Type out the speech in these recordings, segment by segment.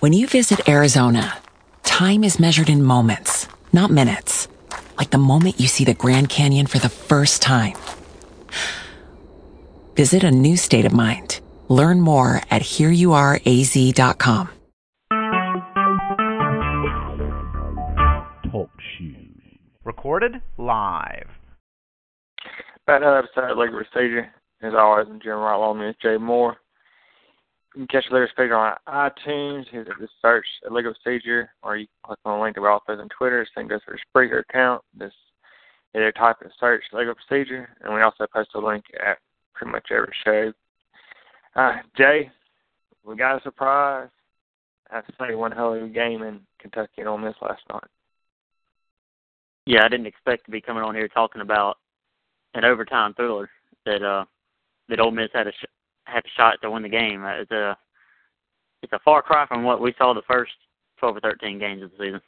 When you visit Arizona, time is measured in moments, not minutes. Like the moment you see the Grand Canyon for the first time. Visit a new state of mind. Learn more at hereyouareaz.com. Talk shoes. Recorded live. About another episode of Illegal Procedure. As always, I'm Jim Wright along with Jay Moore. You can catch the Illegal Procedure on iTunes. Just search Illegal Procedure, or you can click on the link to our authors on Twitter. Same goes for the Spreaker account. Just either type in search Illegal Procedure, and we also post a link at pretty much every show. Uh, Jay, we got a surprise. I have to say, one hell of a game in Kentucky and Ole Miss last night. Yeah, I didn't expect to be coming on here talking about an overtime thriller that uh that Ole Miss had a had a shot to win the game. Uh, It's a it's a far cry from what we saw the first twelve or thirteen games of the season.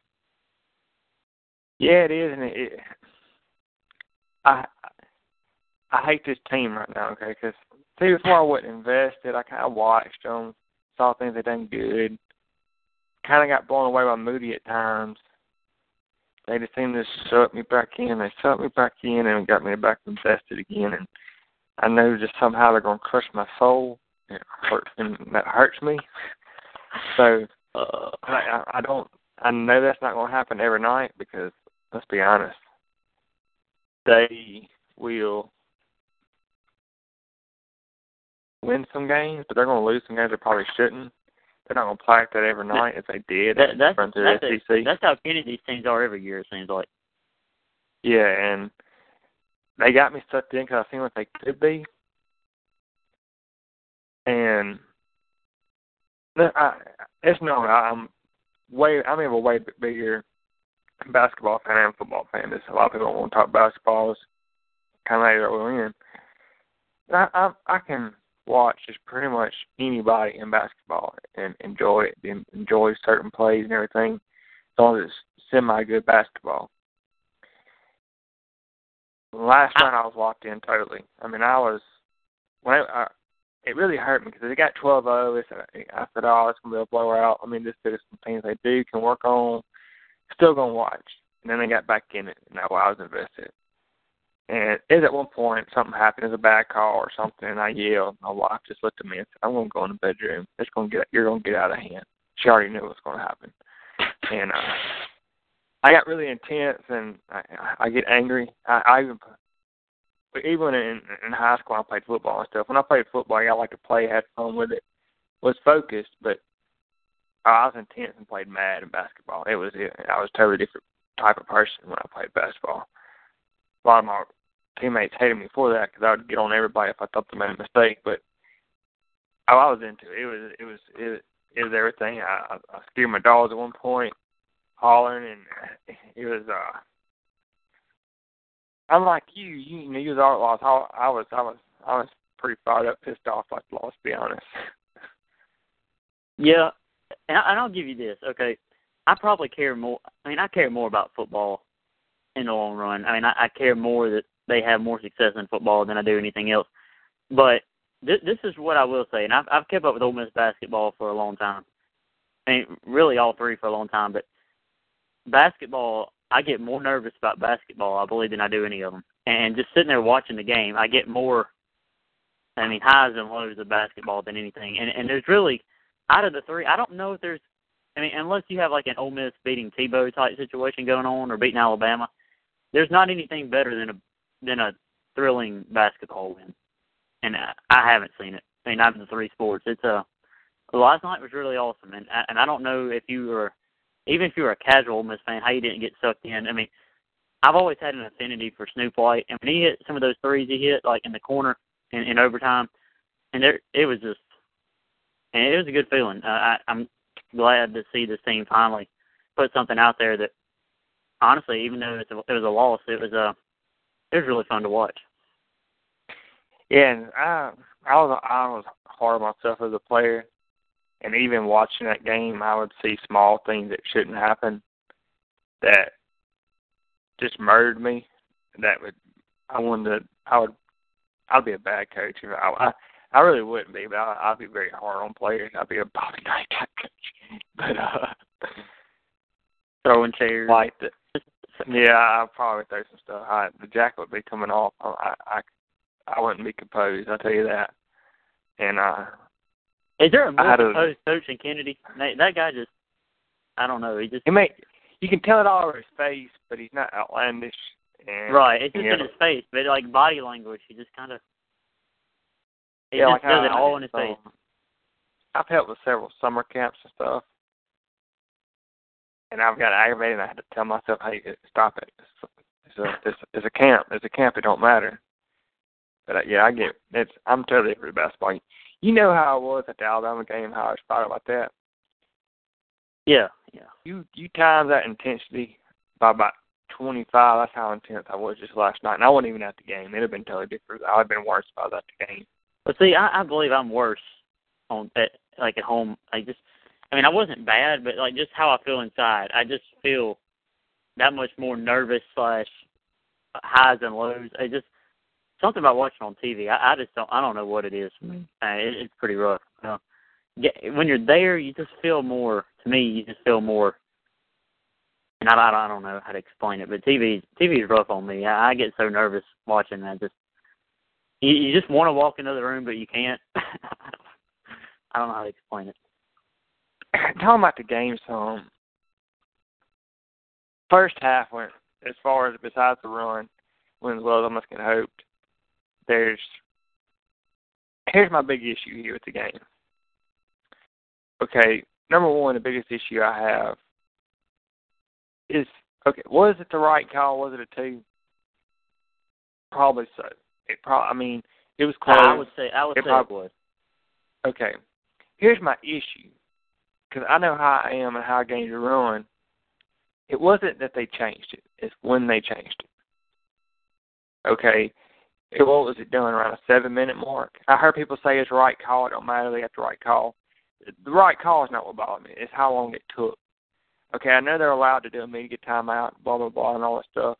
Yeah, it is, and it, it I I hate this team right now. Okay, because see, before I wasn't invested, I kind of watched them, saw things they done good, kind of got blown away by Moody at times. They just seemed to suck me back in. They sucked me back in and got me back invested again. And I know just somehow they're going to crush my soul. It hurts, and that hurts me. So Uh, I, I don't. I know that's not going to happen every night because let's be honest, they will win some games, but they're going to lose some games they probably shouldn't. They're not going to play like that every night if they did. that, that's that's, the a- that's how Kenny these teams are every year. It seems like. Yeah, and they got me sucked in because I seen what they could be, and I, it's no. I'm way. I'm even a way bigger basketball fan and football fan. There's a lot of people don't want to talk basketball. It's kind of like we're in. I, I I can watch just pretty much anybody in basketball and enjoy it, and enjoy certain plays and everything, as long as it's semi good basketball. Last night I was locked in totally. I mean, I was when I, I it really hurt me because they got 12-0. It's, I said, oh, it's gonna be a blowout. I mean, this is some things they do can work on. Still gonna watch. And then they got back in it, and that's why I was invested. And it at one point something happened, there's a bad call or something, and I yelled. My wife just looked at me and said, "I'm gonna go in the bedroom. It's gonna get you're gonna get out of hand." She already knew what was gonna happen, and uh, I got really intense and I, I get angry. I, I even even in in high school, I played football and stuff. When I played football, I like to play, had fun with it, was focused, but I was intense and played mad in basketball. It was I was a totally different type of person when I played basketball. A lot of my teammates hated me for that because I would get on everybody if I thought they made a mistake. But I, I was into it. It was it was it, it was everything. I, I, I scared my dogs at one point, hollering, and it was. uh Unlike you, you, you know, you was all lost. I, I was, I was, I was pretty fired up, pissed off, like lost. To be honest. Yeah, and, I, and I'll give you this. Okay, I probably care more. I mean, I care more about football in the long run. I mean, I, I care more that they have more success in football than I do anything else. But this, is what I will say, and I've, I've kept up with Ole Miss basketball for a long time. I mean, really all three for a long time. But basketball, I get more nervous about basketball, I believe, than I do any of them. And just sitting there watching the game, I get more. I mean, highs and lows of basketball than anything. And and there's really out of the three, I don't know if there's. I mean, unless you have like an Ole Miss beating Tebow type situation going on or beating Alabama, there's not anything better than a than a thrilling basketball win. And I, I haven't seen it. I mean, out of the three sports, it's a. Last night was really awesome, and uh, and I don't know if you were, even if you were a casual Miss fan, how you didn't get sucked in. I mean, I've always had an affinity for Snoop White, and when he hit some of those threes he hit, like in the corner in, in overtime, and there it was just, and it was a good feeling. Uh, I, I'm glad to see this team finally put something out there that, honestly, even though it's a, it was a loss, it was a, it was really fun to watch. Yeah, and I I was I was hard on myself as a player, and even watching that game, I would see small things that shouldn't happen, that just murdered me. That would I wanted to I would I'd be a bad coach if I I, I really wouldn't be, but I, I'd be very hard on players. I'd be a Bobby Knight type coach. but uh, Throwing chairs. like the, yeah, I'd probably throw some stuff. I, the jacket would be coming off. I, I, I wouldn't be composed. I'll tell you that. And uh, Is there a more composed coach than Kennedy? That, guy just, I don't know. He just he may, you can tell it all over his face, but he's not outlandish. And right. It's just in his face, but like body language, he just kind of. He yeah, just like does I, it all in his um, face. I've helped with several summer camps and stuff, and I've got aggravated. and I had to tell myself, "Hey, stop it! It's, a it's, it's a camp. It's a camp. It don't matter." But uh, yeah, I get it's. I'm totally for the basketball. You know how I was at the Alabama game, how I was fired about that. Yeah, yeah. You you times that intensity by about 25. That's how intense I was just last night, and I wasn't even at the game. It'd have been totally different. I'd have been worse if I was at the game. But see, I, I believe I'm worse on at like at home. I just, I mean, I wasn't bad, but like just how I feel inside, I just feel that much more nervous slash highs and lows. I just something about watching on TV. I, I just don't. I don't know what it is for me. Uh, it, it's pretty rough. You know? When you're there, you just feel more. To me, you just feel more. And I, I, I don't know how to explain it, but TV TV is rough on me. I, I get so nervous watching that. Just you, you just want to walk into the room, but you can't. I don't know how to explain it. talking about the game some first half went as far as besides the run went as well as I must get hoped. There's here's my big issue here with the game. Okay, number one, the biggest issue I have is okay, was it the right call? Was it a two? Probably so. It probably I mean, it was close. I would say I would It say prob- it was. Okay. Here's my issue. Because I know how I am and how games are run. It wasn't that they changed it. It's when they changed it. Okay. It, what was it done around a seven minute mark? I heard people say it's right call. It don't matter. They got the right call. The right call is not what bothered me. It's how long it took. Okay, I know they're allowed to do a media timeout, blah blah blah, and all that stuff.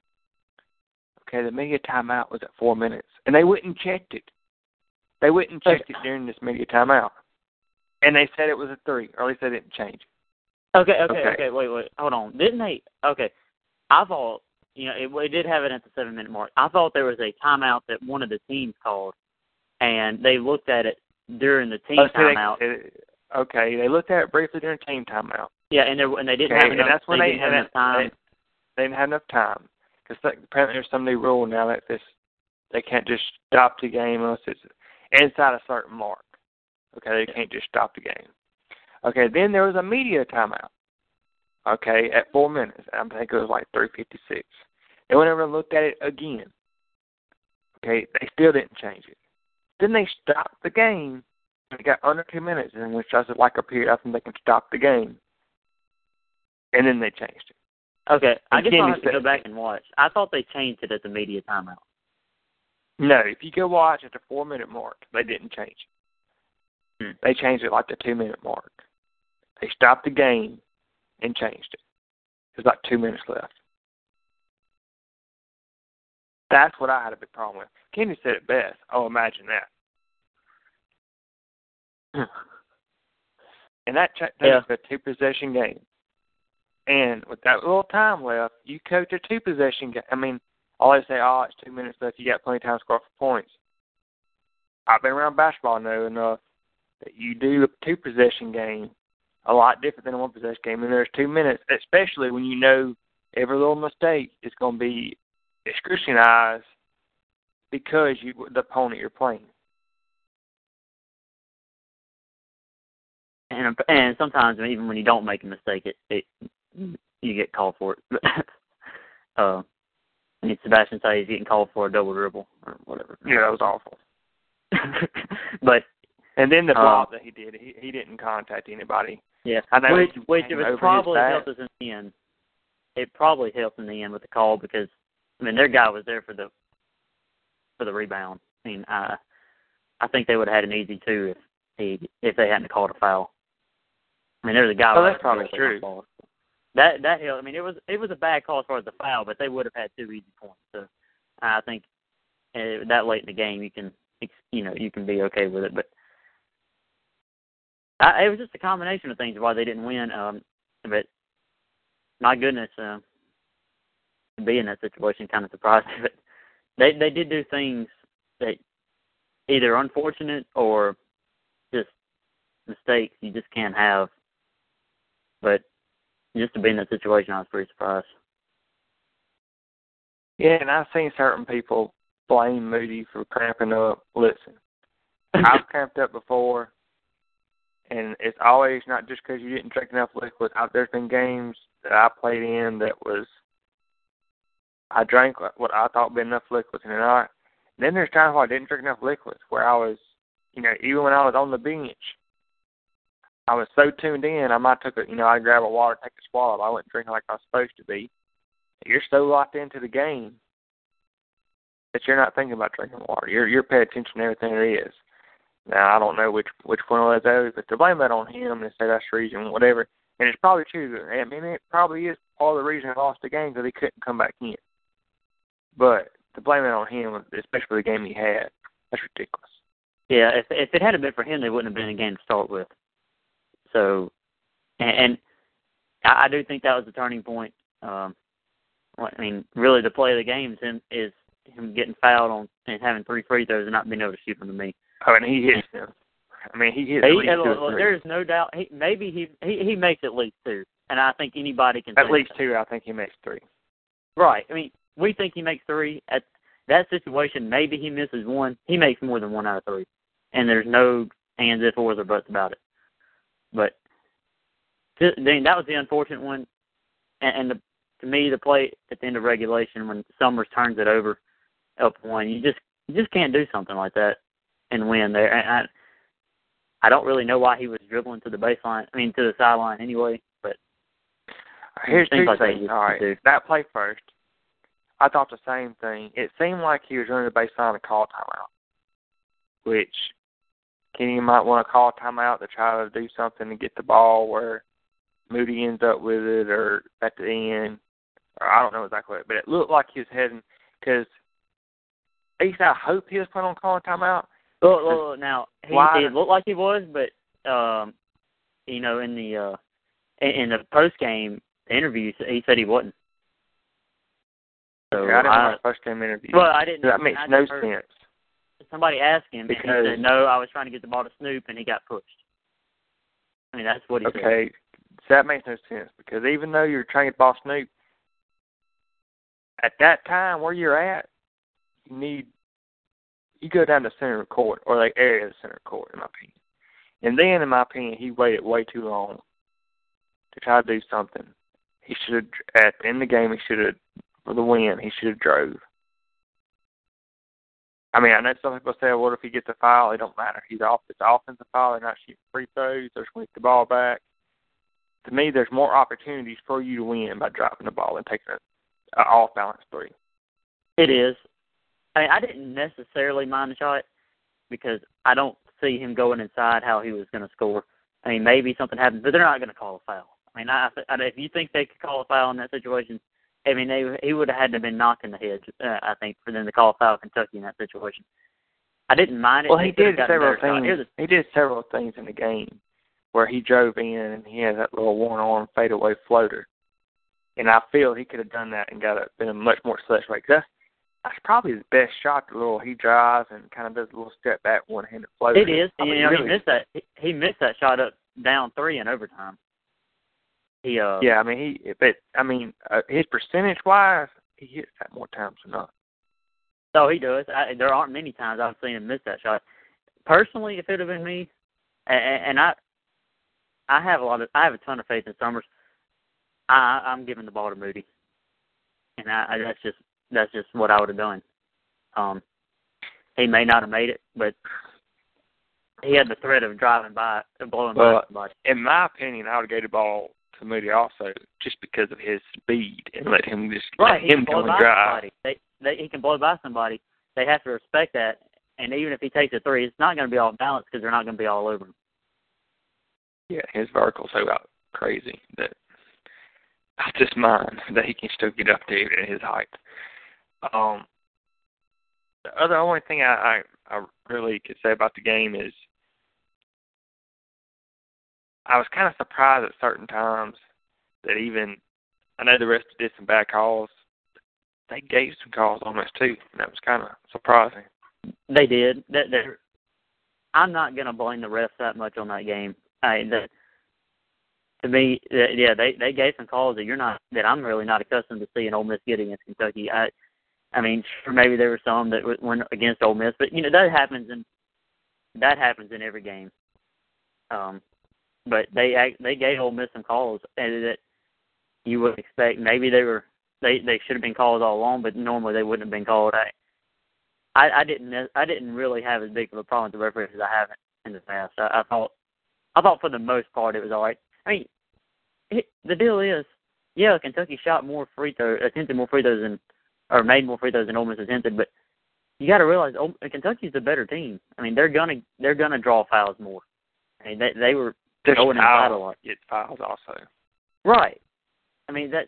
Okay, the media timeout was at four minutes, and they wouldn't check it. They wouldn't check it during this media timeout, and they said it was a three, or at least they didn't change it. Okay, okay, Okay. okay, Wait, wait. Hold on. Didn't they? Okay. I thought you know it, it did have it at the seven minute mark. I thought there was a timeout that one of the teams called, and they looked at it during the team Oh, so they- timeout. it- okay, they looked at it briefly during team timeout. yeah, and there and they didn't Okay, have enough. and that's when they, they, didn't have enough time. They, they didn't have enough time because apparently there's some new rule now that this they can't just stop the game unless it's inside a certain mark. Okay, they can't just stop the game. Okay, then there was a media timeout. Okay, at four minutes. I think it was like three fifty six. They went over and looked at it again. Okay, they still didn't change it. Then they stopped the game. They got under two minutes, in which I said like a period. I think they can stop the game. And then they changed it. Okay, I And guess I'll have to go back and watch. I thought they changed it at the media timeout. No, if you go watch at the four minute mark, they didn't change it. Hmm. They changed it like the two minute mark. They stopped the game and changed it. There's like two minutes left. That's what I had a big problem with. Kenny said it best. Oh, imagine that. and that cha- that Yeah. is a two possession game. And with that little time left, you coach a two possession game. I mean, all they say, oh, it's two minutes left. You got plenty of time to score for points. I've been around basketball, know enough that you do a two possession game a lot different than a one possession game. And there's two minutes, especially when you know every little mistake is going to be scrutinized because you the opponent you're playing. And and sometimes even when you don't make a mistake, it, it you get called for it. uh, I mean, Sebastian says he's getting called for a double dribble or whatever. Yeah, that was awful. but And then the Uh, that he did, he he didn't contact anybody. Yeah, which which it was probably helped us in the end. It probably helped in the end with the call because I mean their guy was there for the for the rebound. I mean, I I think they would have had an easy two if he if they hadn't called a foul. I mean, there's a guy. Oh, that's probably that true. That that helped. I mean, it was it was a bad call as far as the foul, but they would have had two easy points. So I think uh, that late in the game, you can you know you can be okay with it. But I, it was just a combination of things why they didn't win. Um, but my goodness, uh, to be in that situation kind of surprised me. But they they did do things that either unfortunate or just mistakes you just can't have. But just to be in that situation, I was pretty surprised. Yeah, and I've seen certain people blame Moody for cramping up. Listen, I've cramped up before, and it's always not just because you didn't drink enough liquid. I've, there's been games that I played in that was I drank what I thought be enough liquids, and then I then there's times where I didn't drink enough liquids, where I was, you know, even when I was on the bench, I was so tuned in. I might took a, you know, I'd grab a water, take a swallow. I wasn't drinking like I was supposed to be. You're so locked into the game that you're not thinking about drinking water. You're you're paying attention to everything there is. Now I don't know which which one of those, but to blame that on him and say that's the reason, whatever. And it's probably true. I mean, it probably is all the reason he lost the game because he couldn't come back in. But to blame it on him, especially the game he had, that's ridiculous. Yeah, if if it hadn't been for him, they wouldn't have been a game to start with. So, and, and I, I do think that was the turning point. Um, I mean, really, the play of the game is him is him getting fouled on and having three free throws and not being able to shoot them to me. Oh, and he hits them. I mean, he hits. He, at least two or three. there's no doubt. He, maybe he, he he makes at least two, and I think anybody can. At least that. two. I think he makes three. Right. I mean, we think he makes three. At that situation, maybe he misses one. He makes more than one out of three, and there's no ands, if, ors, or buts about it. But then that was the unfortunate one, and, and the, to me, the play at the end of regulation when Summers turns it over up one, you just you just can't do something like that and win there. And I, I don't really know why he was dribbling to the baseline. I mean, to the sideline anyway. But Here's Things two like that All right, do. that play first. I thought the same thing. It seemed like he was running the baseline to call timeout, which Kenny might want to call a timeout to try to do something to get the ball where Moody ends up with it, or at the end, or I don't know exactly, but it looked like he was heading because. At least I hope he was planning on calling timeout. Well, well now he Why- did look like he was, but um, you know, in the uh, in, in the post game interview, he said he wasn't. So I didn't I, watch first game interview. well, I didn't. that makes I no sense. Somebody asked him, and he Because- said, "No, I was trying to get the ball to Snoop, and he got pushed." I mean, that's what he said. Okay, so that makes no sense because even though you're trying to get ball Snoop, at that time where you're at, you need you go down to center court or like area of center court, in my opinion. And then, in my opinion, he waited way too long to try to do something. He should have at the end of the game. He should have for the win. He should have drove. I mean, I know some people say, "What if he gets a foul? It don't matter. He's off. It's offensive foul. They're not shooting free throws. They're get the ball back." To me, there's more opportunities for you to win by dropping the ball and taking a, a off balance three. It is. I mean, I didn't necessarily mind the shot because I don't see him going inside how he was going to score. I mean, maybe something happened, but they're not going to call a foul. I mean, I, I, if you think they could call a foul in that situation, I mean, they he would have had to have been knocking the head. Uh, I think for them to call a foul Kentucky in that situation. I didn't mind it. Well, he did several things. Was He did several things in the game where he drove in and he had that little one arm fadeaway floater, and I feel he could have done that and got a, been a much more successful. rate. 'Cause That's that's probably his best shot. The little he drives and kind of does a little step back one handed floater. It is. I mean, you know, really, he missed that. He, he missed that shot up down three in overtime. He uh. Yeah, I mean he, but I mean uh, his percentage wise, he hits that more times than not. So he does. I, there aren't many times I've seen him miss that shot. Personally, if it had been me, and, and I, I have a lot of, I have a ton of faith in Summers. I, I'm giving the ball to Moody, and I, I that's just that's just what I would have done. Um, he may not have made it, but he had the threat of driving by, of blowing by somebody. In my opinion, I would have gave the ball to Moody also, just because of his speed and let him just Right, let him go and drive. somebody. They, they, he can blow by somebody. They have to respect that. And even if he takes a three, it's not going to be all balanced because they're not going to be all over him. Yeah, his vertical's so out crazy that I just mind that he can still get up there at his height. Um, the other only thing I, I I really could say about the game is I was kind of surprised at certain times that even I know the rest did some bad calls. They gave some calls on us too, and that was kind of surprising. They did. That. I'm not gonna blame the refs that much on that game. I that to me, yeah, they they gave some calls that you're not that I'm really not accustomed to seeing Ole Miss get against Kentucky. I, I mean, sure, maybe there were some that went against Ole Miss, but you know that happens in that happens in every game. Um, but they they gave Ole Miss some calls that you would expect. Maybe they were they they should have been called all along, but normally they wouldn't have been called. I I, I didn't I didn't really have as big of a problem with the referees as I haven't in the past. I, I thought I thought for the most part it was all right. I mean, it, the deal is, yeah, Kentucky shot more free throws, attempted more free throws than, or made more free throws than Ole Miss attempted, but you got to realize oh, Kentucky's the better team. I mean, they're gonna they're gonna draw fouls more. I mean, they they were There's going in foul, a lot. Get fouls also. Right. I mean that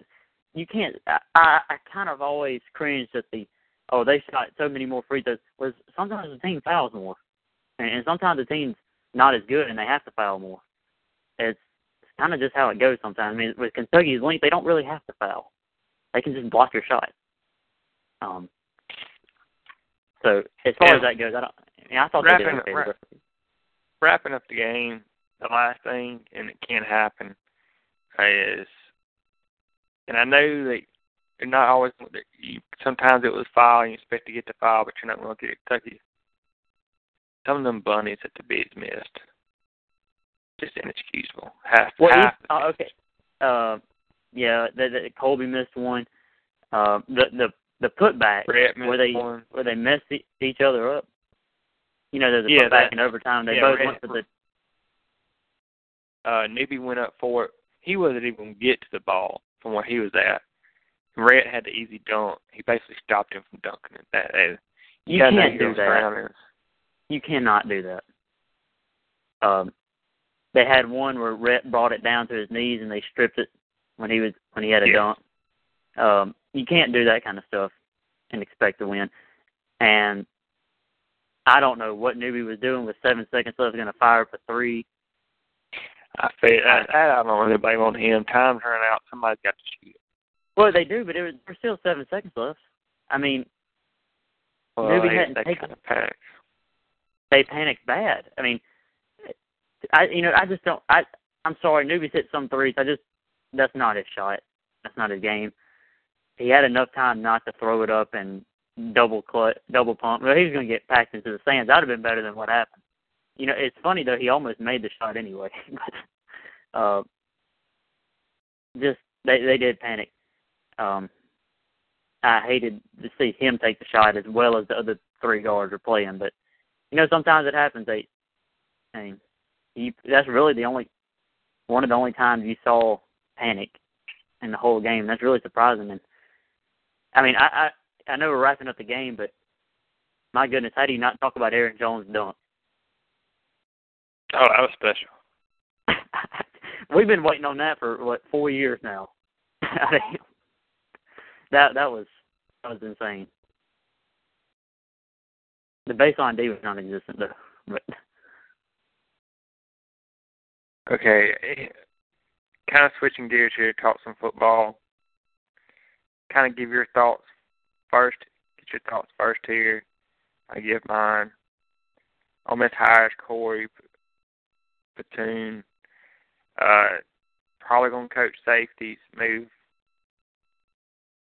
you can't. I I, I kind of always cringe at the oh they shot so many more free throws. Was sometimes the team fouls more, and, and sometimes the team's not as good and they have to foul more. It's kind of just how it goes sometimes. I mean, with Kentucky's length, they don't really have to foul; they can just block your shot. Um. So as far as that goes, I don't. I, mean, I thought Wrapping they did okay. wrap- Wrapping up the game, the last thing, and it can happen, is, and I know that you're not always. You, sometimes it was foul, and you expect to get the foul, but you're not going to get Kentucky. Some of them bunnies that the bigs missed, just inexcusable. Half, Well, half. oh, okay. Uh, yeah, the, the Coleby missed one. Uh, the the the putback where they one. where they messed e- each other up. You know, there's a Yeah, putback that- in overtime. They yeah, both went for the. uh Newby went up for it. He wasn't even gonna get to the ball from where he was at. Rhett had the easy dunk. He basically stopped him from dunking it. That, that You can't your do that. You cannot do that. Um, they had one where Rhett brought it down to his knees and they stripped it when he was when he had a Yeah. dunk. Um, you can't do that kind of stuff and expect to win. And I don't know what Newby was doing with seven seconds left. Going to fire a three. I feel I, I don't really blame on him. Time's running out. Somebody's got to shoot. Well, they do, but it was there's still seven seconds left. I mean, Well, Newby hadn't they taken- kind of panicked. they panicked bad. I mean, I you know I just don't. I I'm sorry, Newby's hit some threes. I just that's not his shot. That's not his game. He had enough time not to throw it up and double clutch, double pump. Well, he was going to get packed into the stands. That'd have been better than what happened. You know, it's funny though. He almost made the shot anyway, but uh, just they they did panic. Um, I hated to see him take the shot as well as the other three guards were playing, but you know sometimes it happens. They, I you, that's really the only one of the only times you saw panic in the whole game. That's really surprising. And I mean, I I, I know we're wrapping up the game, but my goodness, how do you not talk about Aaron Jones' dunk? Oh, that was special. We've been waiting on that for what four years now. I mean, that that was that was insane. The baseline D was non-existent though, but Okay, eh, kind of switching gears here, talk some football. Kind of give your thoughts first. Get your thoughts first here. I give mine. Ole Miss hires Corey Batoon. Uh, probably gonna coach safeties. Move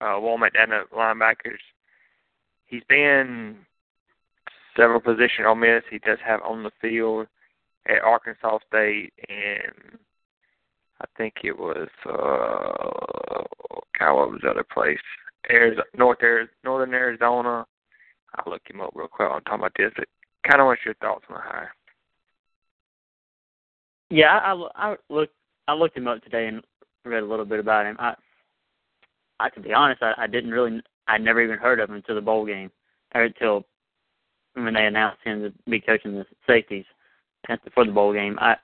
uh, Wommack down to linebackers. He's been several positions on Miss. He does have on the field at Arkansas State and I think it was uh God, what was the other place? Arizona, North Arizona, Northern Arizona. I'll look him up real quick. I'm talking about this. But kind of what's your thoughts on the hire? yeah, I, I, looked I looked him up today and read a little bit about him. I, I to be honest, I, I didn't really I never even heard of him until the bowl game or until when they announced him to be coaching the safeties for the bowl game. I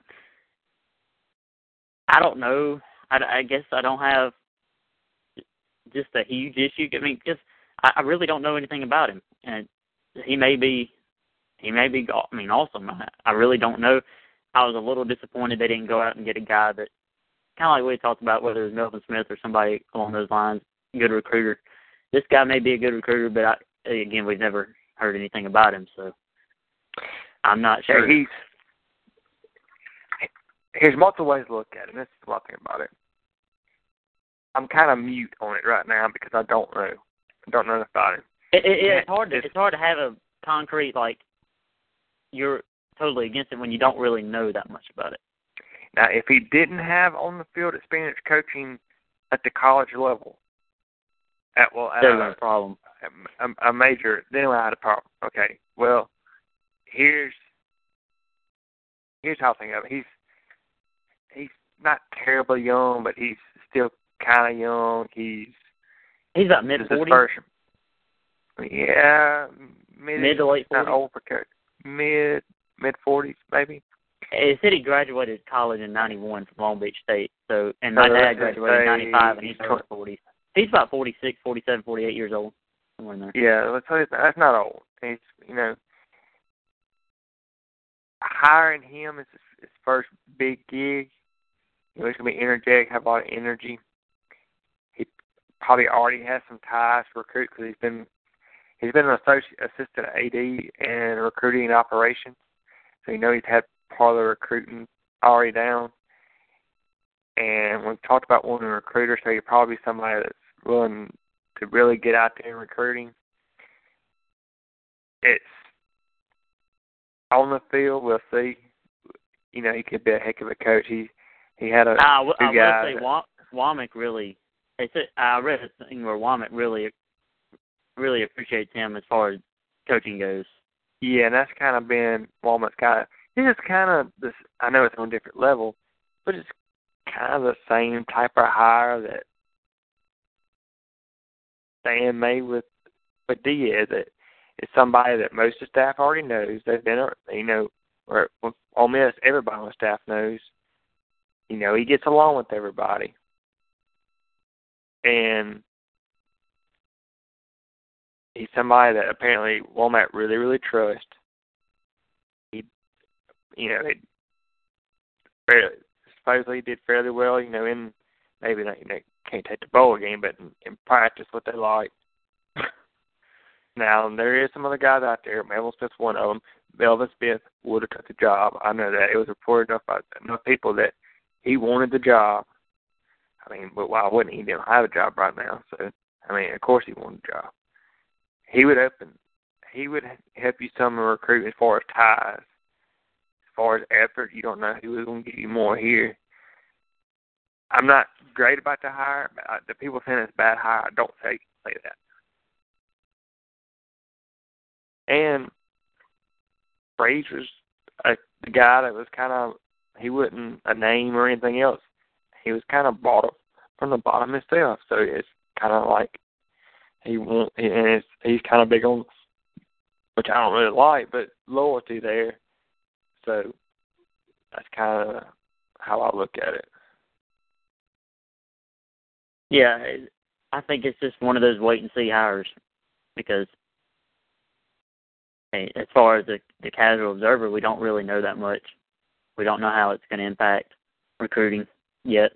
I don't know. I, I guess I don't have just a huge issue. I mean, just I, I really don't know anything about him, and he may be he may be I mean awesome. I, I really don't know. I was a little disappointed they didn't go out and get a guy that kind of like we talked about whether it was Melvin Smith or somebody along those lines, good recruiter. This guy may be a good recruiter, but I, again, we've never heard anything about him, so I'm not sure. Yeah, he's there's multiple ways to look at it. And this is one thing about it. I'm kind of mute on it right now because I don't know. I don't know enough about him. It, it, it's hard to it's hard to have a concrete like you're totally against it when you don't really know that much about it. Now, if he didn't have on the field experience coaching at the college level, at well, at a, a problem, a, a major, then I had a problem. Okay, well, here's here's how I think of it. He's he's not terribly young, but he's still kind of young. He's he's about mid forties. Yeah, mid, mid to late forties. Not old for mid mid forties maybe. He said he graduated college in '91 from Long Beach State. So, and my dad graduated in '95, and he's early 40s. He's about 46, 47, 48 years old, somewhere in there. Yeah, let's that's not old. He's you know hiring him his, his first big gig. You know, he's gonna be energetic, have a lot of energy. He probably already has some ties to recruit because he's been he's been an associate assistant AD and recruiting operations. So you know he's had part of the recruiting already down. And we've talked about wanting a recruiter, so you're probably somebody that's willing to really get out there and recruiting. It's on the field. We'll see. You know, he could be a heck of a coach. He he had a uh, two I guys. will say Wommack really. It's a, I read a thing where Wommack really really appreciates him as far as coaching goes. Yeah, and that's kind of been Wommack's kind of. It's kind of this. I know it's on a different level, but it's kind of the same type of hire that Stan made with with Diaz. That it's somebody that most of the staff already knows. They've been, you know, or Ole Miss, everybody on the staff knows. You know, he gets along with everybody, and he's somebody that apparently Wommack really, really trusts. He, you know, they supposedly did fairly well. You know, in maybe not, you know, can't take the bowl game, but in, in practice, what they like. now there is some other guys out there. Melvin Smith's one of them. Melvin Smith would have took the job. I know that it was reported enough by enough people that he wanted the job. I mean, but why wouldn't he? He didn't have a job right now, so I mean, of course he wanted a job. He would open. He would help you some in recruiting as far as ties, as far as effort. You don't know who is going to give you more here. I'm not great about the hire. But I, the people saying it's bad hire, I don't say say that. And Freeze was a, the guy that was kind of he wasn't a name or anything else. He was kind of bought from the bottom himself, so it's kind of like he won't, and it's, he's kind of big on, which I don't really like, but loyalty there. So that's kind of how I look at it. Yeah, I think it's just one of those wait and see hires because as far as the the casual observer, we don't really know that much. We don't know how it's going to impact recruiting yet.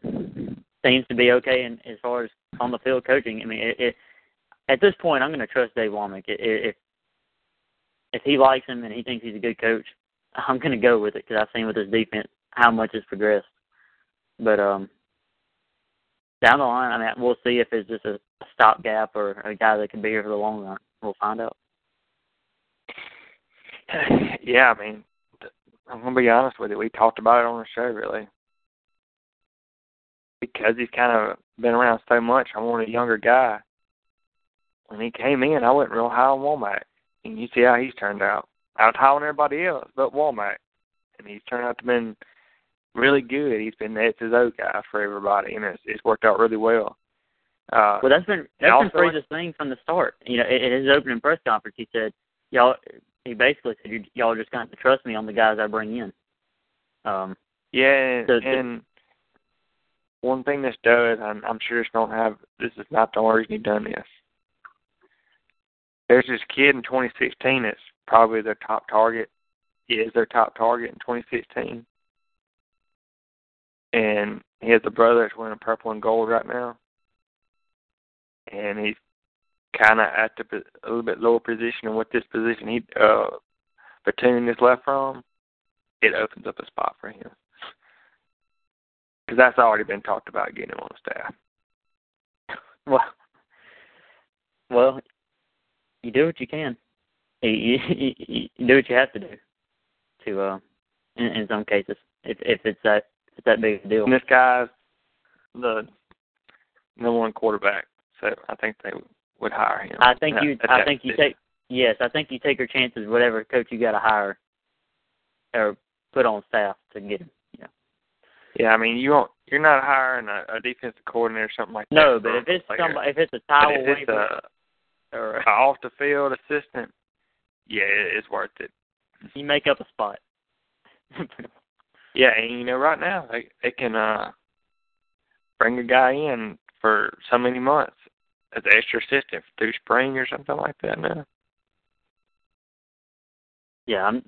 Seems to be okay, and as far as on the field coaching, I mean, it, it, at this point, I'm going to trust Dave Wommack. If if he likes him and he thinks he's a good coach, I'm going to go with it because I've seen with his defense how much has progressed. But um, down the line, I mean, we'll see if it's just a stopgap or a guy that can be here for the long run. We'll find out. Yeah, I mean, I'm gonna be honest with you. We talked about it on the show, really, because he's kind of been around so much. I want a younger guy. When he came in, I wasn't real high on Wommack, and you see how he's turned out. I was high on everybody else but Wommack, and he's turned out to been really good. He's been the SSO guy for everybody, and it's, it's worked out really well. Uh, well, that's been that's been Freeze's thing from the start. You know, in his opening press conference, he said, "Y'all," he basically said, "Y'all are just going to trust me on the guys I bring in." Um, yeah, so, and one thing this does, I'm, I'm sure it's don't have. This is not the only reason he's done this. There's this kid in 2016 that's probably their top target. He is their top target in 2016 and he has a brother that's wearing purple and gold right now, and he's kind of at the a little bit lower position and what this position he uh Batoon is left from, it opens up a spot for him because that's already been talked about getting him on the staff. Well, well, you do what you can. You, you, you, you do what you have to do. To uh, in, in some cases, if if it's that if it's that big a deal. And this guy's the number one quarterback, so I think they would hire him. I think you. I think you take. Yes, I think you take your chances. Whatever coach you got to hire or put on staff to get him. Yeah. Yeah, I mean you won't. You're not hiring a, a defensive coordinator or something like No, that. No, but if it's a some, if it's a towel if it's waiver a, or a off the field assistant, yeah, it, it's worth it. you make up a spot. Yeah, and you know, right now they they can uh bring a guy in for so many months as an extra assistant through spring or something like that now. yeah, I'm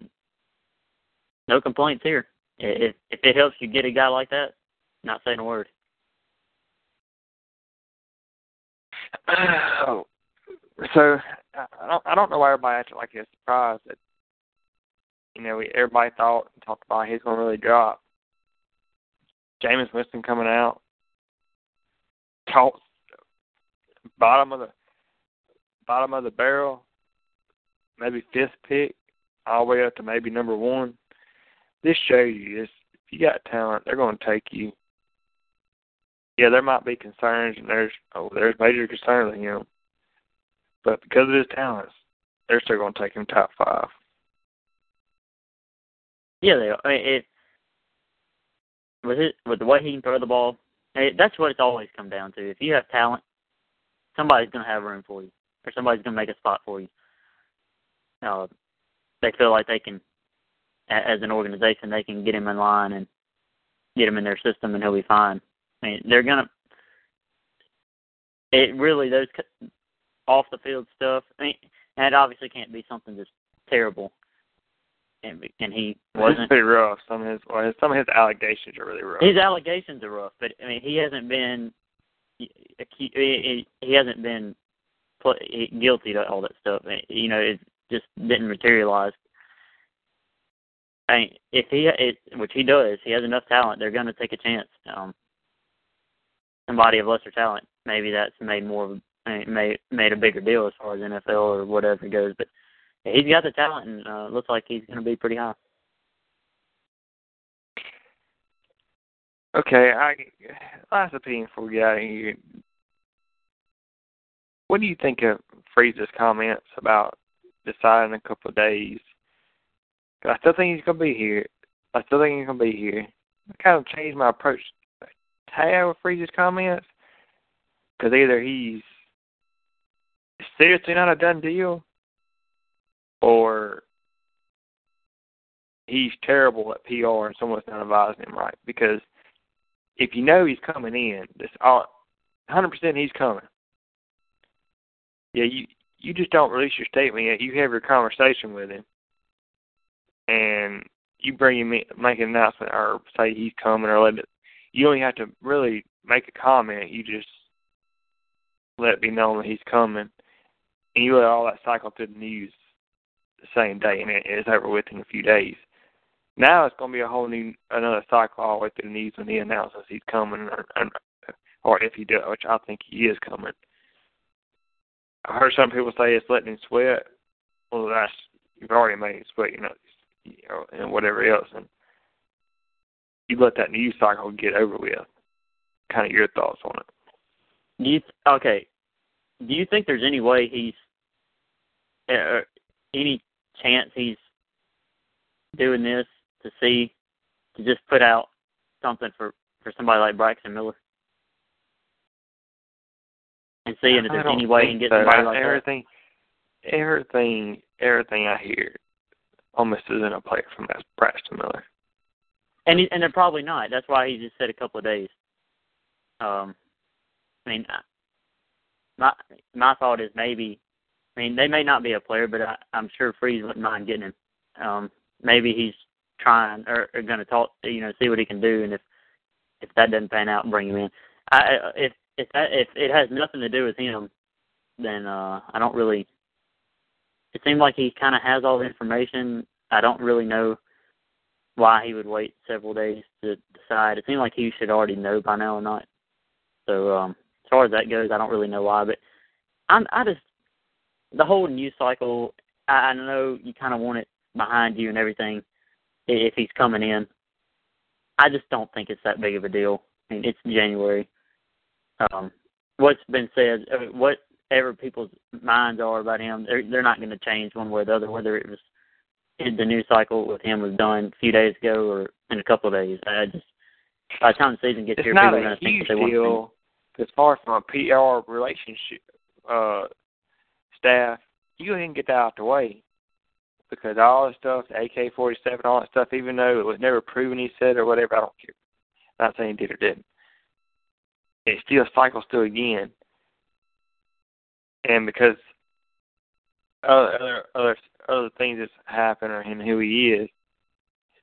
no complaints here. If if it helps you get a guy like that, not saying a word. Oh, so I I don't I don't know why everybody acted like they're surprised that you know we, everybody thought and talked about he's going to really drop. Jameis Winston coming out, talk bottom of the bottom of the barrel, maybe fifth pick, all the way up to maybe number one. This shows you this. If you got talent, they're going to take you. Yeah, there might be concerns, and there's oh, there's major concerns with him, but because of his talents, they're still going to take him top five. Yeah, they. I mean, it with it with the way he can throw the ball. It, that's what it's always come down to. If you have talent, somebody's going to have room for you, or somebody's going to make a spot for you. Uh, they feel like they can, as an organization, they can get him in line and get him in their system, and he'll be fine. I mean, they're gonna. It really those off the field stuff. I mean, and it obviously can't be something that's terrible. And and he It's wasn't. pretty rough. Some of his- some of his allegations are really rough. His allegations are rough, but I mean, he hasn't been. He, he, hasn't been pl- guilty to all that stuff. You know, it just didn't materialize. I mean, if he, it, which he does, he has enough talent. They're going to take a chance. Um, somebody of lesser talent, maybe that's made more, made made a bigger deal as far as NFL or whatever goes. But he's got the talent, and uh, looks like he's going to be pretty high. Okay, I before we get out. What do you think of Freeze's comments about deciding in a couple of days? 'Cause I still think he's gonna be here. I still think he's gonna be here. I kind of changed my approach a tad with Freeze's comments because either he's seriously not a done deal, or he's terrible at PR and someone's not advising him right. Because if you know he's coming in, this all hundred percent he's coming. Yeah, you you just don't release your statement yet. You have your conversation with him, and you bring him in, make an announcement or say he's coming or let it. You don't have to really make a comment. You just let it be known that he's coming, and you let all that cycle through the news the same day, and it, it's over with in a few days. Now it's going to be a whole new another cycle all the way through the news when he announces he's coming, or, or if he does, which I think he is coming. I heard some people say it's letting him sweat. Well, that's you've already made him sweat, you know, you know, and whatever else, and you let that news cycle get over with. Kind of your thoughts on it? Do you okay? Do you think there's any way he's uh, any chance he's doing this to see to just put out something for for somebody like Braxton Miller and seeing if there's any way can get so. somebody like that? everything, everything, everything I hear almost isn't a player from that Braxton Miller. And he, and they're probably not. That's why he just said a couple of days. Um, I mean, my my thought is maybe. I mean, they may not be a player, but I, I'm sure Freeze wouldn't mind getting him. Um, maybe he's trying or, or going to talk, you know, see what he can do, and if if that doesn't pan out, bring him in. I if if that if it has nothing to do with him, then uh I don't really. It seems like he kind of has all the information. I don't really know why he would wait several days to decide. It seemed like he should already know by now or not. So um as far as that goes, I don't really know why, but I'm I just the whole news cycle. I, I know you kind of want it behind you and everything if he's coming in. I just don't think it's that big of a deal. I mean, it's January. Um, what's been said, uh, whatever people's minds are about him, they're they're not going to change one way or the other. Whether it was the news cycle with him was done a few days ago or in a couple of days, I just by the time the season gets it's here, people are going to think what they deal. want. As far from a PR relationship uh, staff, you go ahead and get that out the way because all the stuff, the AK forty seven, all that stuff, even though it was never proven he said or whatever, I don't care. not saying he did or didn't. It still cycles through again, and because other other other, other things that's happened or him who he is,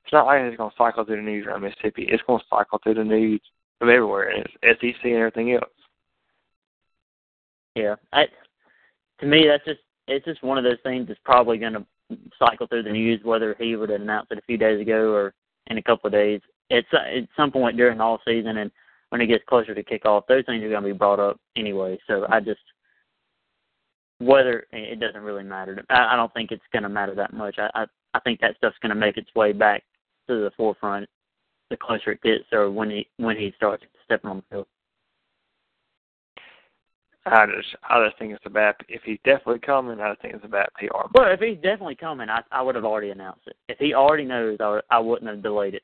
it's not like it's going to cycle through the news around Mississippi. It's going to cycle through the news from everywhere, and it's SEC and everything else. Yeah, I to me that's just it's just one of those things that's probably going to cycle through the news, whether he would have announced it a few days ago or in a couple of days. It's uh, at some point during all season, and when it gets closer to kickoff, those things are going to be brought up anyway. So I just whether it doesn't really matter. I, I don't think it's going to matter that much. I, I I think that stuff's going to make its way back to the forefront the closer it gets, or when he when he starts stepping on the field. I just, I just think it's a bad. If he's definitely coming, I just think it's a bad PR. Well, if he's definitely coming, I I would have already announced it. If he already knows, I, I wouldn't have delayed it.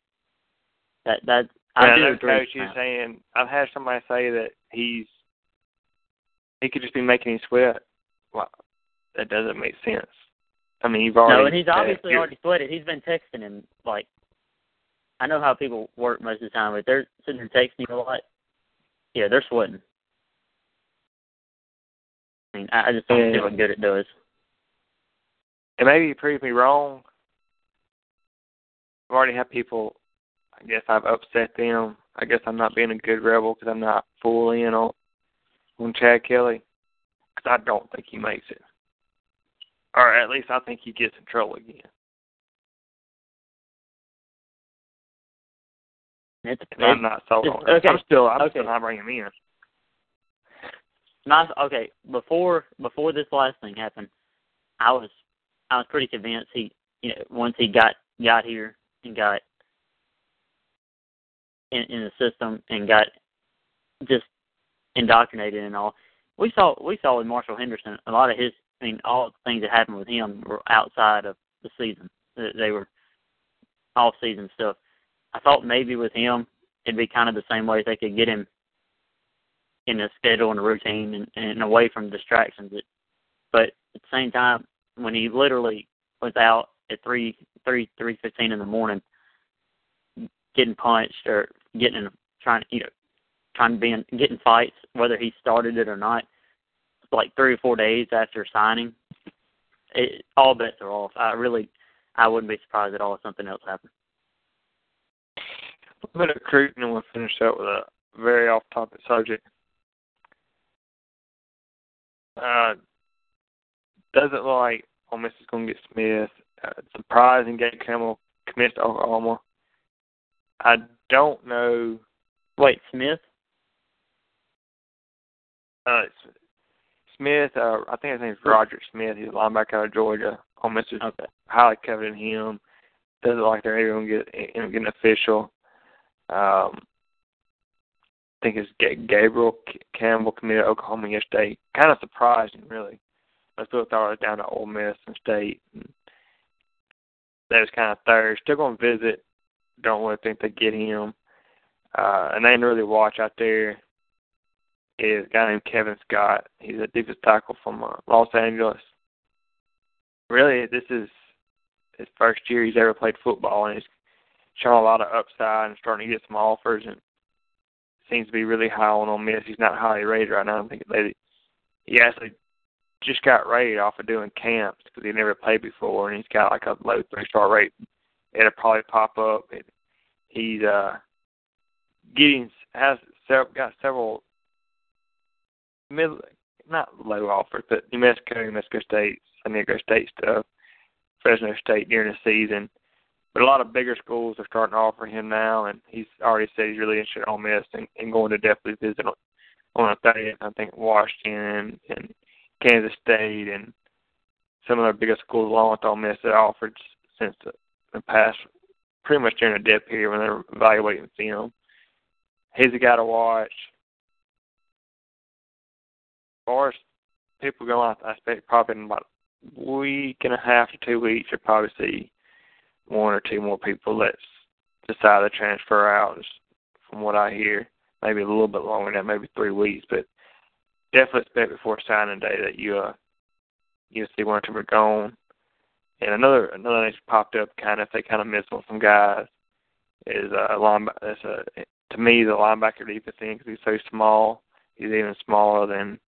That that I yeah, do know, agree. Coach, you're saying I've had somebody say that he's he could just be making him sweat. Well, that doesn't make sense. I mean, you've already no, and he's obviously already sweated. He's been texting him like. I know how people work most of the time. If they're sitting there texting you a lot, yeah, they're sweating. I mean, I just don't see what good it does. and maybe you prove me wrong. I've already had people. I guess I've upset them. I guess I'm not being a good rebel because I'm not full in on on Chad Kelly because I don't think he makes it, or at least I think he gets in trouble again. It's, I'm not sold on it. okay, I'm still I'm okay. still not bringing him in. Not okay. Before before this last thing happened, I was I was pretty convinced he you know once he got got here and got in, in the system and got just indoctrinated and all. We saw we saw with Marshall Henderson a lot of his I mean all the things that happened with him were outside of the season. They were off season stuff. I thought maybe with him it'd be kind of the same way if they could get him in a schedule and a routine and, and away from distractions. It, but at the same time, when he literally was out at three three three fifteen in the morning, getting punched or getting in, trying you know trying to be in getting fights, whether he started it or not, like three or four days after signing, it, all bets are off. I really, I wouldn't be surprised at all if something else happened. A bit of recruiting, and we'll finish up with a very off-topic subject. Uh, doesn't look like Ole Miss is going to get Smith. Uh, surprising Gabe Campbell commits to Oklahoma. I don't know. Wait, Smith? Uh, Smith, uh, I think his name's Roger Smith. He's a linebacker out of Georgia. Ole Miss is Okay. highly coveting him. Doesn't look like they're ever going to get up getting official. Um, think it's Gabriel Campbell committed to Oklahoma yesterday. Kind of surprising, really. I still thought it was down to Ole Miss and State. And that was kind of third. Still going to visit. Don't really think they get him. Uh, a name to really watch out there is a guy named Kevin Scott. He's a defensive tackle from uh, Los Angeles. Really, this is his first year he's ever played football, and he's shown a lot of upside and starting to get some offers, and seems to be really high on Ole Miss. He's not highly rated right now. I think they, he actually just got rated off of doing camps because he never played before, and he's got like a low three star rate. It'll probably pop up. It, he's uh Giddings has several, got several mid, not low offers, but New Mexico, New Mexico State, San Diego State stuff, Fresno State during the season. But a lot of bigger schools are starting to offer him now, and he's already said he's really interested in Ole Miss and, and going to definitely visit on, on the 30th. I think Washington and Kansas State and some of the biggest schools along with Ole Miss that offered since the, the past, pretty much during the dead period when they're evaluating film. He's a guy to watch. As far as people going, I expect probably in about a week and a half to two weeks, you'll probably see one or two more people that decide to transfer out, from what I hear. Maybe a little bit longer than that, maybe three weeks, but definitely expect before signing day that you uh you'll see one or two are gone. And another another thing that's popped up kind of if they kind of miss on some guys is uh line that's a to me the linebacker defense end because he's so small. He's even smaller than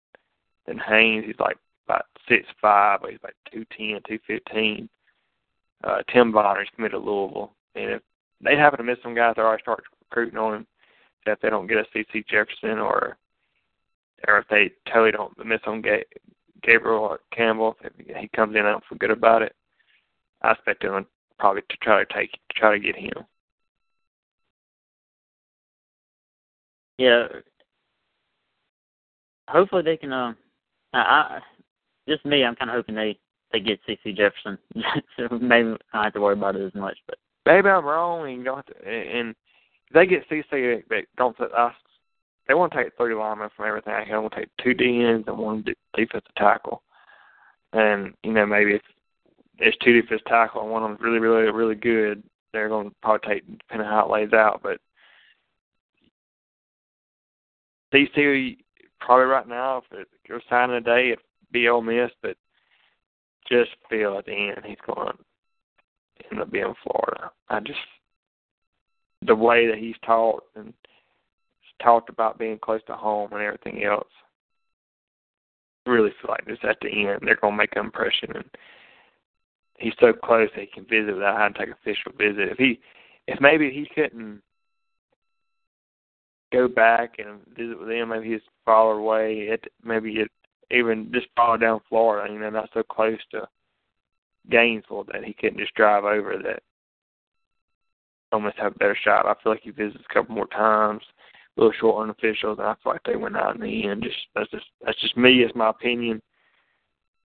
than Haynes. He's like about six five, but he's like two ten, two fifteen. Uh, Tim Bonner's committed to Louisville, and if they happen to miss some guys, they already start recruiting on him. If they don't get a CeCe Jefferson or or if they totally don't miss on Ga- Gabriel Campbell, if he comes in, I don't feel good about it. I expect them probably to try to take to try to get him. Yeah. Hopefully they can. Uh, I, I just me. I'm kind of hoping they they get CeCe Jefferson, so maybe I don't have to worry about it as much. But maybe I'm wrong, and you don't have to. And if they get CeCe, they don't. I they want to take three linemen from everything. I want to take two DNs and one defensive tackle. And you know maybe if there's two defensive tackle and one of them's really, really, really good, they're going to probably take depending on how it lays out. But two probably right now, if it, you're signing today, it'd be Ole Miss. But just feel at the end he's going to end up being Florida. I just the way that he's taught and talked about being close to home and everything else. really feel like this at the end they're gonna make an impression and he's so close that he can visit without having to take official visit. If he if maybe he couldn't go back and visit with them, maybe he's farther away, it maybe it even just far down Florida, you know, not so close to Gainesville that he couldn't just drive over that almost have a better shot. I feel like he visits a couple more times a little short on officials, and I feel like they went out in the end. Just that's just that's just me. It's my opinion.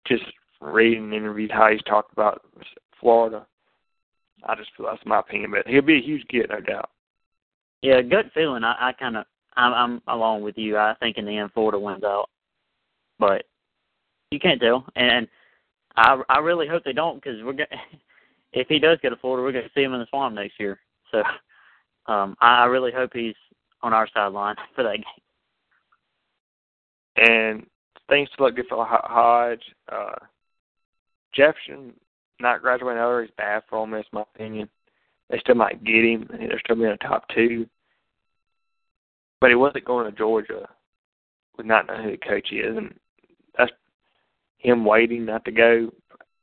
Just reading interviews how he's talked about Florida. I just feel that's my opinion, but he'll be a huge get, no doubt. Yeah, gut feeling. I, I kind of I'm, I'm along with you. I think in the end Florida wins out, but you can't tell. And I I really hope they don't because we're gonna. If he does get a Florida, we're going to see him in the Swamp next year. So um I, really hope he's on our sideline for that game. And things to look good for Hodge. Uh, Jefferson not graduating early is bad for Ole Miss, in my opinion. They still might get him. They're still being a top two. But he wasn't going to Georgia with not knowing who the coach is, and that's him waiting not to go.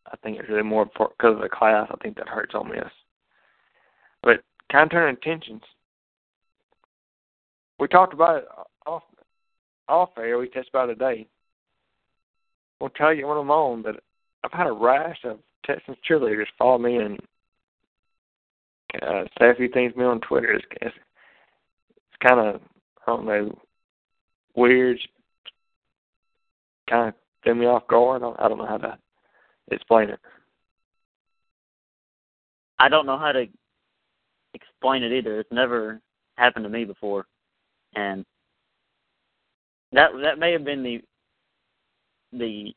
I think it's really more because of the class. I think that hurts Ole Miss. But turning attentions we talked about it off off air. We touched about it today. I'll tell you when I'm on that I've had a rash of Texas cheerleaders follow me and uh, say a few things to me on Twitter. It's, it's, it's kind of I don't know weird. Kind of threw me off guard. I don't, I don't know how to explain it. I don't know how to explain it either. It's never happened to me before and that that may have been the the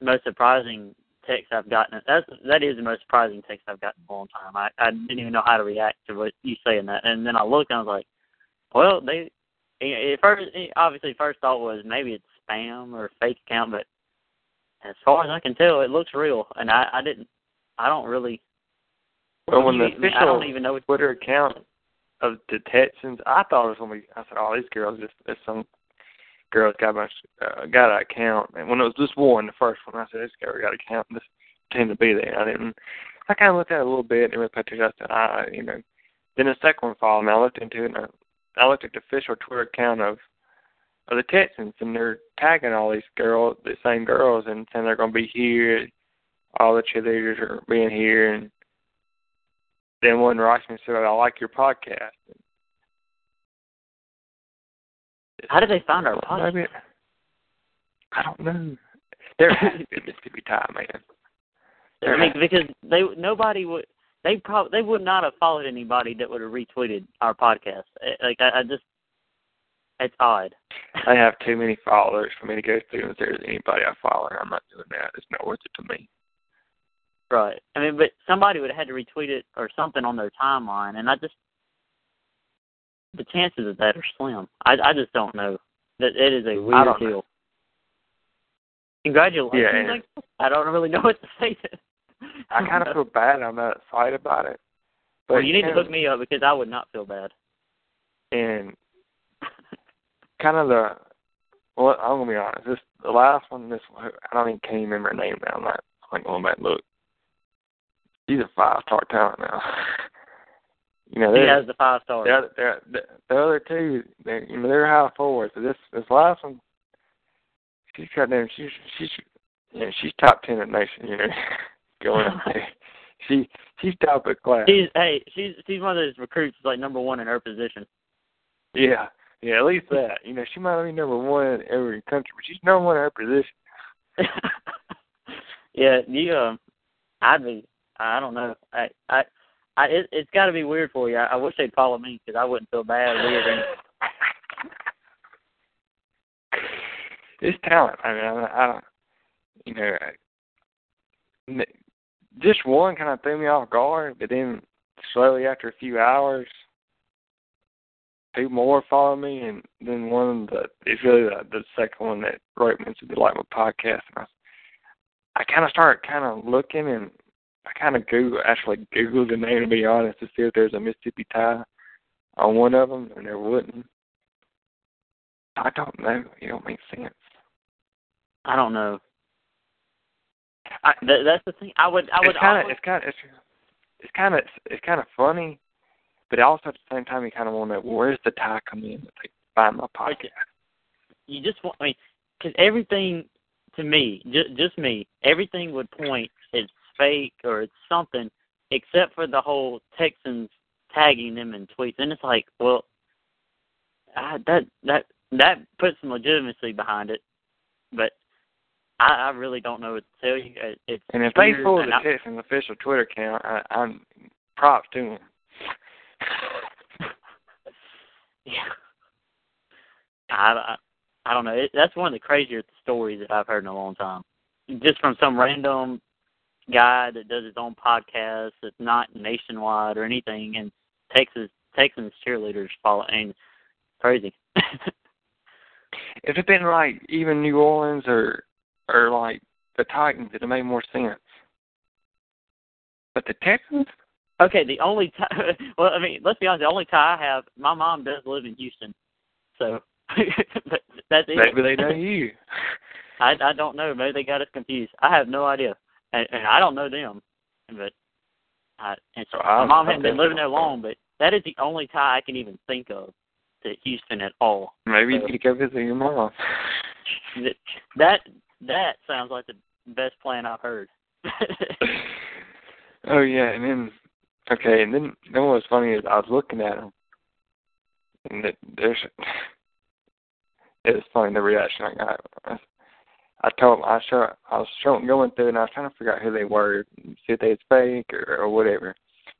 most surprising text I've gotten. That's that is the most surprising text I've gotten in a long time. I I didn't even know how to react to what you saying that, and then I looked and I was like, well, they. At first, obviously, first thought was maybe it's spam or fake account, but as far as I can tell, it looks real, and I I didn't. I don't really. Well, when the official I don't even know Twitter account of the Texans. I thought it was gonna be. I said, "Oh, these girls just there's some girls got my uh, got an account." And when it was just one, the first one, I said, "This girl got an account. This team to be there." I didn't. I kind of looked at it a little bit and paid attention. I said, "I, you know." Then the second one followed me. I looked into it and I I looked at the official Twitter account of of the Texans, and they're tagging all these girls, the same girls, and saying they're going to be here. All the cheerleaders are being here, and then one writes me and said, "I like your podcast." How did they find our podcast? Maybe, I don't know. There has They're Mississippi time, man. I mean, because they nobody would they probably they would not have followed anybody that would have retweeted our podcast. Eh, like I, I just it's odd. I have too many followers for me to go through and if there's anybody I follow. and I'm not doing that. It's not worth it to me. Right. I mean, but somebody would have had to retweet it or something on their timeline, and I just the chances of that are slim. I I just don't know. That it is a weird deal. Know. Congratulations. Yeah, like, I don't really know what to say. To, I kind of feel bad. I'm not excited about it. But well, you need to hook me up because I would not feel bad. And kind of the well, I'm gonna be honest. This the last one. This I don't even can't even remember her name now. I'm not like going back look. She's a five star talent now. you know, he has the five star. The other, the, the other two, they you know they're high forwards. So this this last one, she's got them. She's she's you know, she's top ten the nation. You know, going up there. She she's top of class. She's hey, she's she's one of those recruits like number one in her position. Yeah, yeah, at least that. You know, she might not be number one in every country, but she's number one in her position. yeah, you um, I'd be. I don't know. I I. I, it, it's got to be weird for you. I, I wish they'd follow me because I wouldn't feel bad leaving. It's talent. I mean, I, I don't. You know, I, just one kind of threw me off guard, but then slowly after a few hours, two more follow me, and then one of the it's really the, the second one that wrote me said they like my podcast, and I, I kind of started kind of looking, and I kind of Google actually Googled the name to be honest to see if there's a Mississippi tie on one of them, and there wouldn't. I don't know. It don't make sense. I don't know. I, th- that's the thing. I would. I would. It's kind of. It's kind of. It's, it's kind of. It's kind of funny but also at the same time, you kind of to know where's the tie come in that they find my podcast. You just want, I mean, because everything to me, just just me, everything would point it's fake or it's something, except for the whole Texans tagging them in tweets, and it's like, well, I, that that that puts some legitimacy behind it, but I, I really don't know what to tell you. It's and if they pull the Texans official Twitter account, I, I'm props to them. Yeah. I, I, I don't know. It, that's one of the crazier stories that I've heard in a long time. Just from some random guy that does his own podcast that's not nationwide or anything, and Texas Texans cheerleaders following. Crazy. if it been like even New Orleans or or like the Titans, it'd make more sense. But the Texans, Okay, the only tie. Well, I mean, let's be honest. The only tie I have, my mom does live in Houston, so that's it. Maybe they know you. I I don't know. Maybe they got us confused. I have no idea, and, and I don't know them. But I, and so my mom hasn't been living there long, but that is the only tie I can even think of to Houston at all. Maybe so, you could go visit your mom. That that sounds like the best plan I've heard. oh yeah, and then Okay, and then then what was funny is I was looking at them, and it, there's it was funny the reaction I got. I, I told them I show I was showing going through and I was trying to figure out who they were, see if they was fake or, or whatever.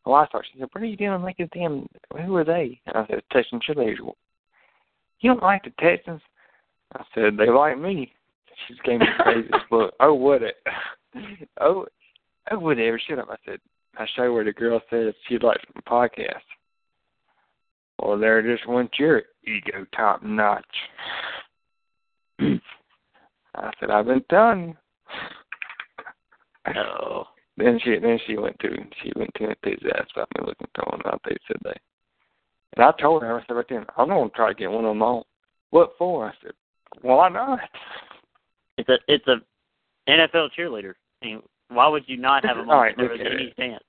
Well, I thought she said, "What are you doing? Like this damn who are they?" And I said, "Texans cheerleaders." You don't like the Texans? I said, "They like me." She just gave me the craziest look. Oh, what it? Oh, oh, whatever. Shut up. I said, I show where the girl said she'd like some podcast. Well, there just went your ego top notch. I said, I've been telling you. Oh. Then she then she went to she went to enthusiasm about me looking for one out they said they and I told her, I said right then, I'm gonna try to get one of them on. What for? I said, Why not? It's a it's a NFL cheerleader. I mean, why would you not have them on All right, there any chance?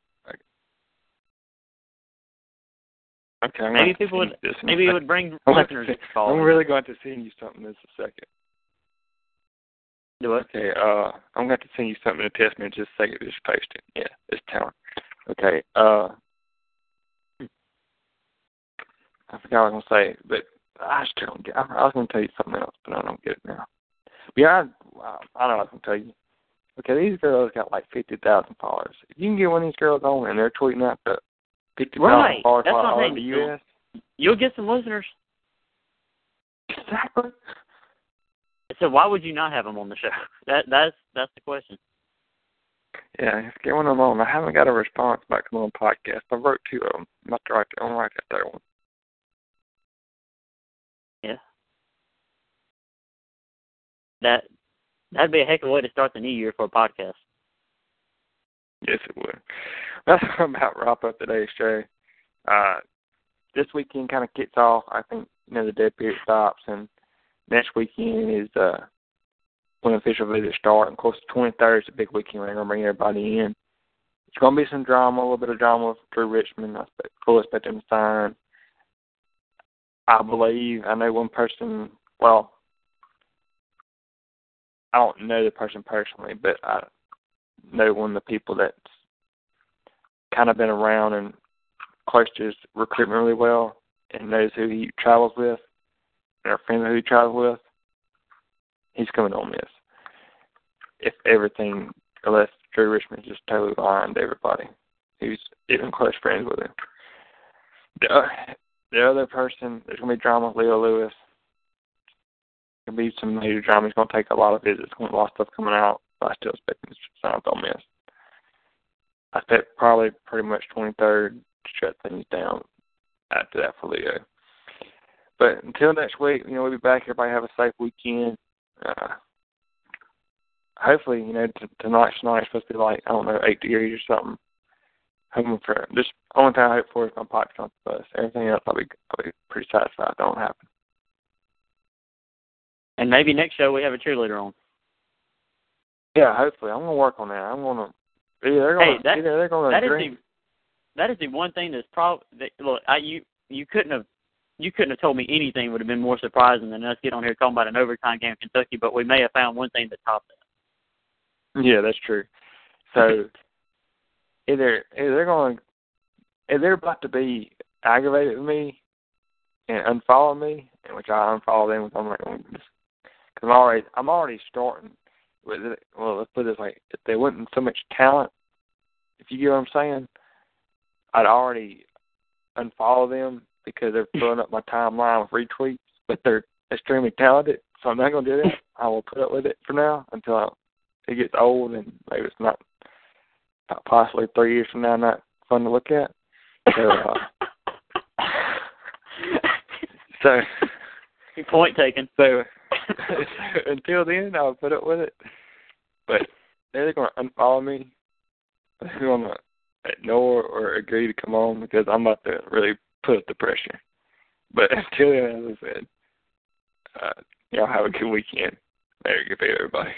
Okay, I'm maybe people would this maybe it would bring I'm listeners to call. I'm really going to send you something in just a second. Do it. Okay, uh, I'm going to send you something to test me in just a second. Just post it. Yeah, it's talent. Okay, uh, I forgot what I was going to say, but I still don't get. I, I was going to tell you something else, but I don't get it now. But yeah, I, I know what I was going to tell you. Okay, these girls got like fifty thousand followers. If you can get one of these girls on and they're tweeting out the fifty thousand Right, followers that's all over the. U.S. You'll get some listeners. Exactly. So why would you not have them on the show? That that's that's the question. Yeah, just get one of them on. I haven't got a response back from the podcast. I wrote two of them. I'm to write. I'm gonna write that third one. Yeah. That that'd be a heck of a way to start the new year for a podcast. Yes, it would. That's about to wrap up today's show. Uh, this weekend kind of kicks off. I think you know the dead period stops, and next weekend is uh when official visits start. And of course, the 23rd is a big weekend. We're gonna bring everybody in. It's gonna be some drama, a little bit of drama through Richmond. I expect, fully expect him to sign. I believe I know one person. Well, I don't know the person personally, but I know one of the people that's kind of been around and close to his recruitment really well and knows who he travels with and are friends with who he travels with. He's coming on this. If everything, unless Drew Richmond's just totally lying to everybody who's even close friends with him. The, the other person, there's going to be drama with Leo Lewis. There'll be some major drama. He's going to take a lot of visits. Going to be a lot of stuff coming out. But I still expect him to sign with Ole Miss. I expect probably pretty much 23rd to shut things down after that for Leo. But until next week, you know, we'll be back. Everybody have a safe weekend. Uh, hopefully, you know, t- tonight's night is supposed to be like, I don't know, 8 degrees or something. Hoping for just only thing I hope for is my pockets on the bus. Everything else, I'll be, I'll be pretty satisfied. If that don't happen. And maybe next show we have a cheerleader on. Yeah, hopefully. I'm gonna work on that. I'm gonna either they're gonna Hey, that- they're gonna That is agree. the that is the one thing that's probably that, look. I you you couldn't have you couldn't have told me anything would have been more surprising than us getting on here talking about an overtime game in Kentucky. But we may have found one thing that topped that. Yeah, that's true. So either either they're going if they're about to be aggravated with me and unfollow me, in which I unfollow them, with I'm not going to because I'm already I'm already starting with it. Well, let's put it this way: if they wasn't so much talent, if you get what I'm saying, I'd already unfollow them because they're filling up my timeline with retweets. But they're extremely talented, so I'm not going to do that. I will put up with it for now until I, it gets old and maybe it's not possibly three years from now not fun to look at. So, uh, so, Point taken. so, until then, I'll put up with it. But they're going to unfollow me. They're going to ignore or agree to come on because I'm about to really put up the pressure. But until then, as I said, uh, y'all have a good weekend. Merry good day, everybody.